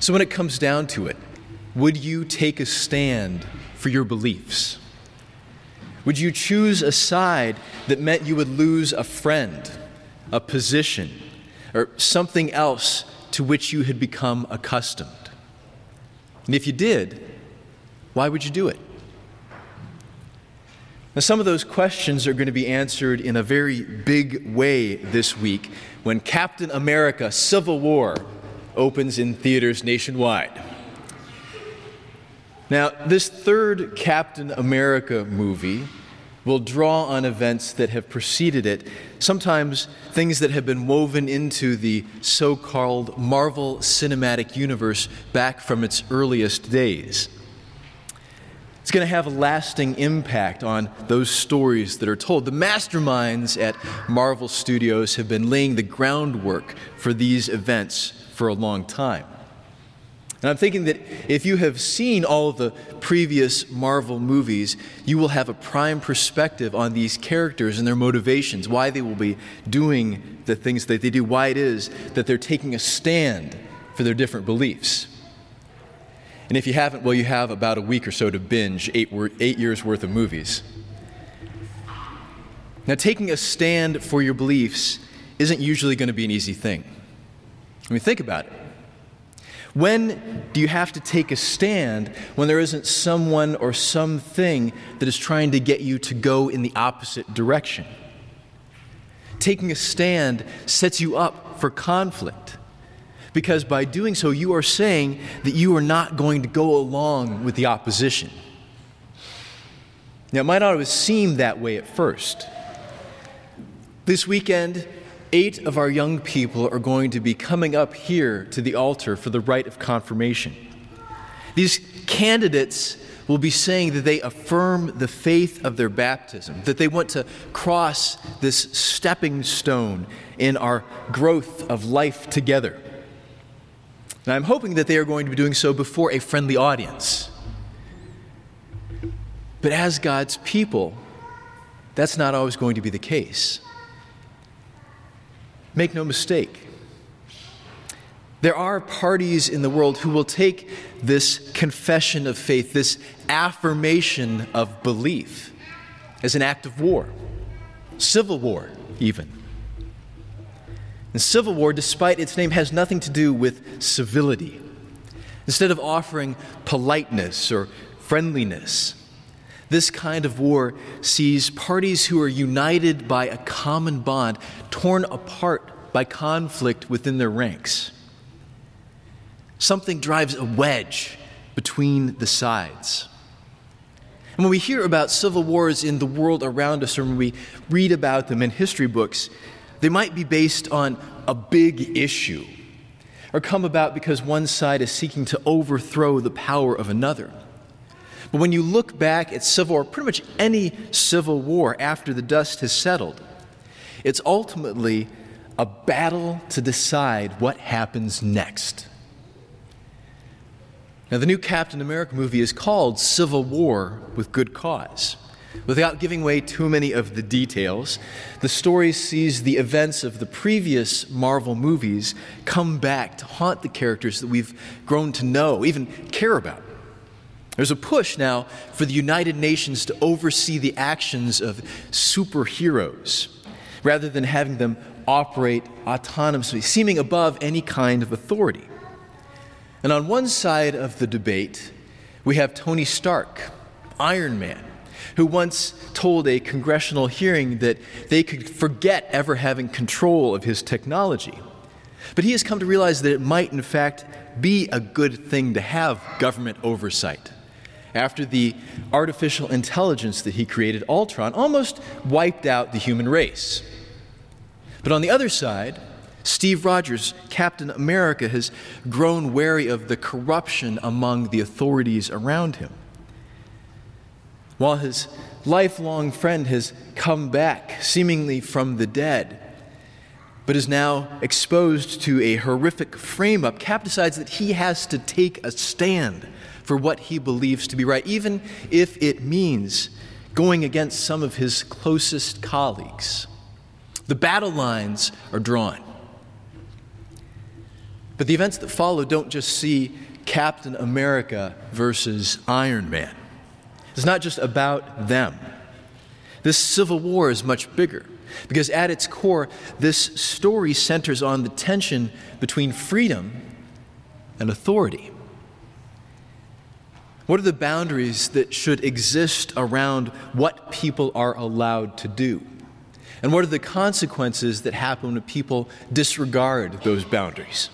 So, when it comes down to it, would you take a stand for your beliefs? Would you choose a side that meant you would lose a friend, a position, or something else to which you had become accustomed? And if you did, why would you do it? Now, some of those questions are going to be answered in a very big way this week when Captain America Civil War opens in theaters nationwide. Now, this third Captain America movie will draw on events that have preceded it, sometimes things that have been woven into the so called Marvel Cinematic Universe back from its earliest days. It's going to have a lasting impact on those stories that are told. The masterminds at Marvel Studios have been laying the groundwork for these events for a long time. And I'm thinking that if you have seen all the previous Marvel movies, you will have a prime perspective on these characters and their motivations, why they will be doing the things that they do, why it is that they're taking a stand for their different beliefs. And if you haven't, well, you have about a week or so to binge eight, eight years worth of movies. Now, taking a stand for your beliefs isn't usually going to be an easy thing. I mean, think about it. When do you have to take a stand when there isn't someone or something that is trying to get you to go in the opposite direction? Taking a stand sets you up for conflict because by doing so, you are saying that you are not going to go along with the opposition. Now, it might not have seemed that way at first. This weekend, eight of our young people are going to be coming up here to the altar for the rite of confirmation. These candidates will be saying that they affirm the faith of their baptism, that they want to cross this stepping stone in our growth of life together. And I'm hoping that they are going to be doing so before a friendly audience. But as God's people, that's not always going to be the case. Make no mistake. There are parties in the world who will take this confession of faith, this affirmation of belief, as an act of war, civil war, even. And civil war, despite its name, has nothing to do with civility. Instead of offering politeness or friendliness, this kind of war sees parties who are united by a common bond torn apart by conflict within their ranks. Something drives a wedge between the sides. And when we hear about civil wars in the world around us, or when we read about them in history books, they might be based on a big issue, or come about because one side is seeking to overthrow the power of another. But when you look back at civil war, pretty much any civil war after the dust has settled, it's ultimately a battle to decide what happens next. Now, the new Captain America movie is called Civil War with Good Cause. Without giving away too many of the details, the story sees the events of the previous Marvel movies come back to haunt the characters that we've grown to know, even care about. There's a push now for the United Nations to oversee the actions of superheroes rather than having them operate autonomously, seeming above any kind of authority. And on one side of the debate, we have Tony Stark, Iron Man, who once told a congressional hearing that they could forget ever having control of his technology. But he has come to realize that it might, in fact, be a good thing to have government oversight after the artificial intelligence that he created, Ultron, almost wiped out the human race. But on the other side, Steve Rogers, Captain America, has grown wary of the corruption among the authorities around him. While his lifelong friend has come back, seemingly from the dead, but is now exposed to a horrific frame up, Cap decides that he has to take a stand for what he believes to be right, even if it means going against some of his closest colleagues. The battle lines are drawn. But the events that follow don't just see Captain America versus Iron Man. It's not just about them. This civil war is much bigger because at its core, this story centers on the tension between freedom and authority. What are the boundaries that should exist around what people are allowed to do? And what are the consequences that happen when people disregard those boundaries?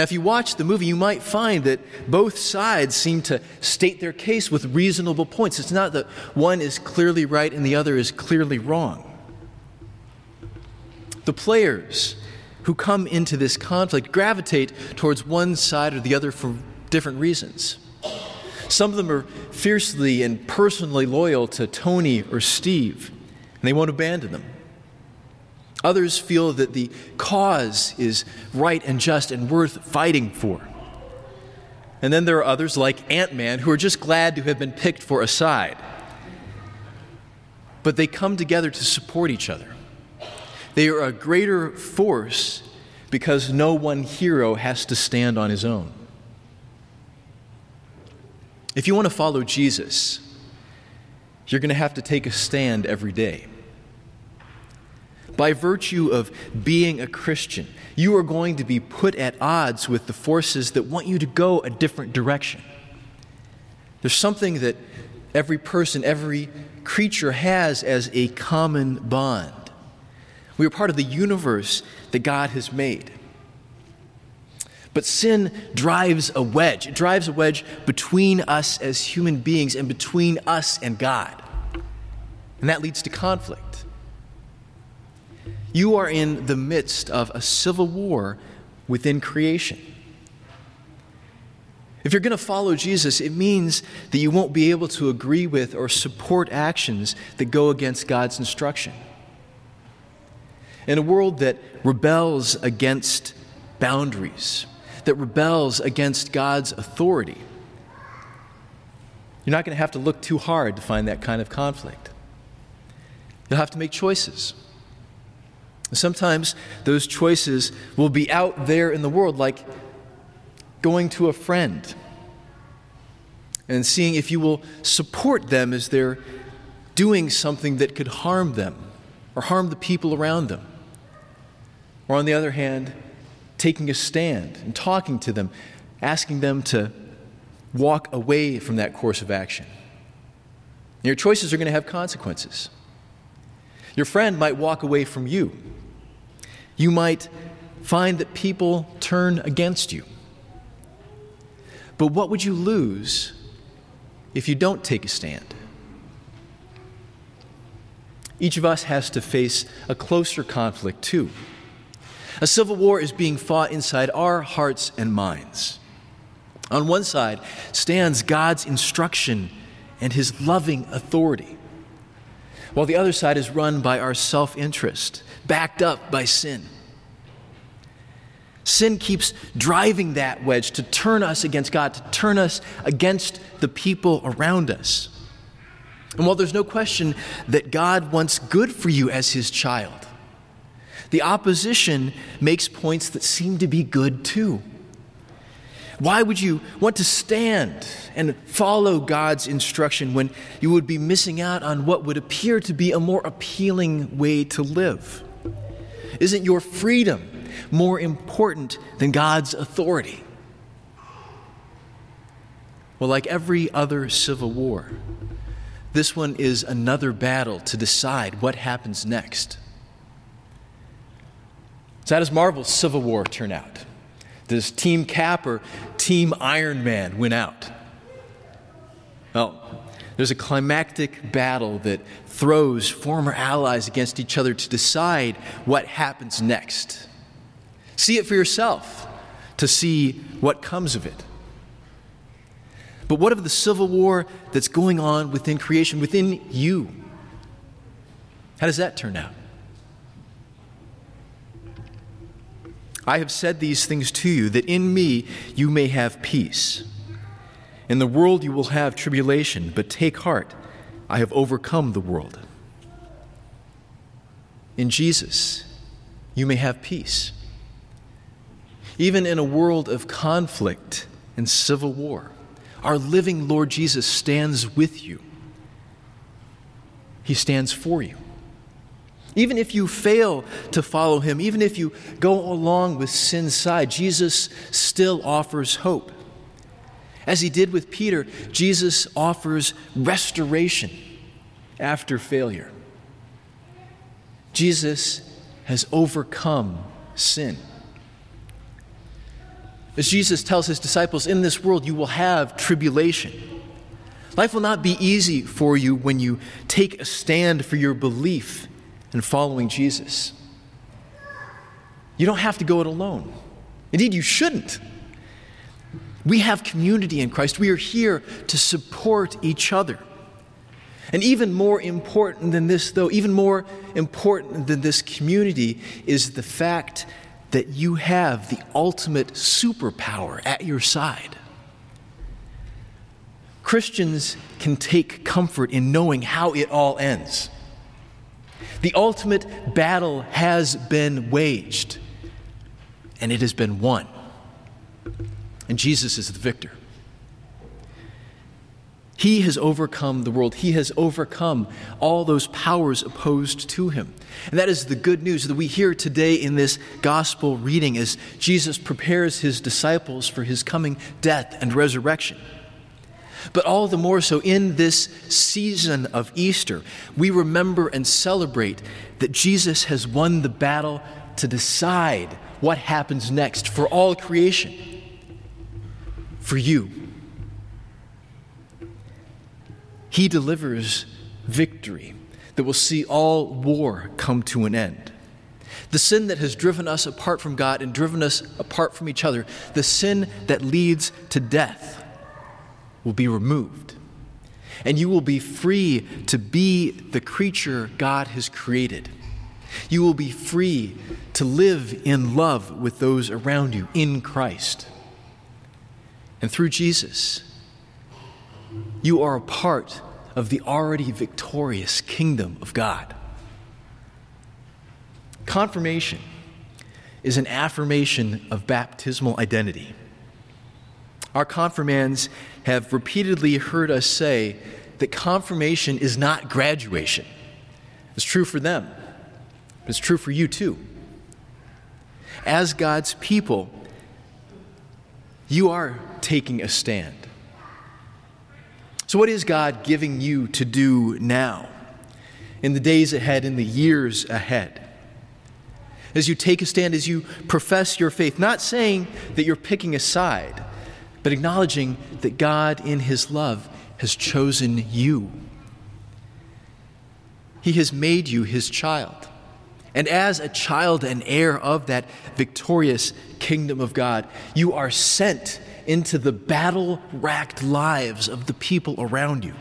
Now, if you watch the movie, you might find that both sides seem to state their case with reasonable points. It's not that one is clearly right and the other is clearly wrong. The players who come into this conflict gravitate towards one side or the other for different reasons. Some of them are fiercely and personally loyal to Tony or Steve, and they won't abandon them. Others feel that the cause is right and just and worth fighting for. And then there are others like Ant Man who are just glad to have been picked for a side. But they come together to support each other. They are a greater force because no one hero has to stand on his own. If you want to follow Jesus, you're going to have to take a stand every day. By virtue of being a Christian, you are going to be put at odds with the forces that want you to go a different direction. There's something that every person, every creature has as a common bond. We are part of the universe that God has made. But sin drives a wedge. It drives a wedge between us as human beings and between us and God. And that leads to conflict. You are in the midst of a civil war within creation. If you're going to follow Jesus, it means that you won't be able to agree with or support actions that go against God's instruction. In a world that rebels against boundaries, that rebels against God's authority, you're not going to have to look too hard to find that kind of conflict. You'll have to make choices. Sometimes those choices will be out there in the world, like going to a friend and seeing if you will support them as they're doing something that could harm them or harm the people around them. Or on the other hand, taking a stand and talking to them, asking them to walk away from that course of action. Your choices are going to have consequences. Your friend might walk away from you. You might find that people turn against you. But what would you lose if you don't take a stand? Each of us has to face a closer conflict, too. A civil war is being fought inside our hearts and minds. On one side stands God's instruction and his loving authority, while the other side is run by our self interest, backed up by sin. Sin keeps driving that wedge to turn us against God, to turn us against the people around us. And while there's no question that God wants good for you as his child, the opposition makes points that seem to be good too. Why would you want to stand and follow God's instruction when you would be missing out on what would appear to be a more appealing way to live? Isn't your freedom more important than God's authority? Well, like every other civil war, this one is another battle to decide what happens next. So, how does Marvel's Civil War turn out? Does Team Cap or Team Iron Man win out? Well, there's a climactic battle that throws former allies against each other to decide what happens next. See it for yourself to see what comes of it. But what of the civil war that's going on within creation, within you? How does that turn out? I have said these things to you, that in me you may have peace. In the world you will have tribulation, but take heart, I have overcome the world. In Jesus, you may have peace. Even in a world of conflict and civil war, our living Lord Jesus stands with you. He stands for you. Even if you fail to follow him, even if you go along with sin's side, Jesus still offers hope. As he did with Peter, Jesus offers restoration after failure. Jesus has overcome sin. As Jesus tells his disciples, in this world you will have tribulation. Life will not be easy for you when you take a stand for your belief in following Jesus. You don't have to go it alone. Indeed, you shouldn't. We have community in Christ. We are here to support each other. And even more important than this, though, even more important than this community is the fact that you have the ultimate superpower at your side. Christians can take comfort in knowing how it all ends. The ultimate battle has been waged, and it has been won. And Jesus is the victor. He has overcome the world. He has overcome all those powers opposed to him. And that is the good news that we hear today in this gospel reading as Jesus prepares his disciples for his coming death and resurrection. But all the more so in this season of Easter, we remember and celebrate that Jesus has won the battle to decide what happens next for all creation, for you he delivers victory that will see all war come to an end. The sin that has driven us apart from God and driven us apart from each other, the sin that leads to death, will be removed. And you will be free to be the creature God has created. You will be free to live in love with those around you in Christ. And through Jesus, you are a part of the already victorious kingdom of God. Confirmation is an affirmation of baptismal identity. Our confirmands have repeatedly heard us say that confirmation is not graduation. It's true for them, but it's true for you too. As God's people, you are taking a stand. So, what is God giving you to do now, in the days ahead, in the years ahead? As you take a stand, as you profess your faith, not saying that you're picking a side, but acknowledging that God, in His love, has chosen you. He has made you His child. And as a child and heir of that victorious kingdom of God, you are sent into the battle racked lives of the people around you.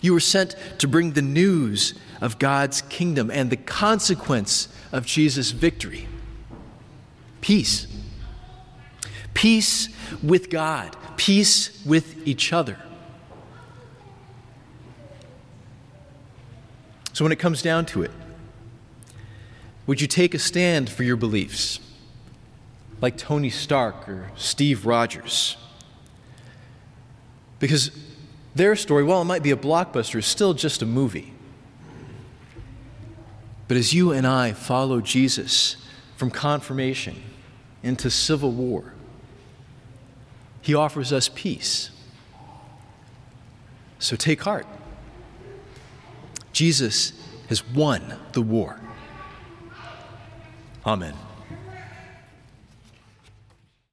You were sent to bring the news of God's kingdom and the consequence of Jesus' victory peace. Peace with God, peace with each other. So, when it comes down to it, would you take a stand for your beliefs? like Tony Stark or Steve Rogers. Because their story, while it might be a blockbuster, is still just a movie. But as you and I follow Jesus from confirmation into civil war, he offers us peace. So take heart. Jesus has won the war. Amen.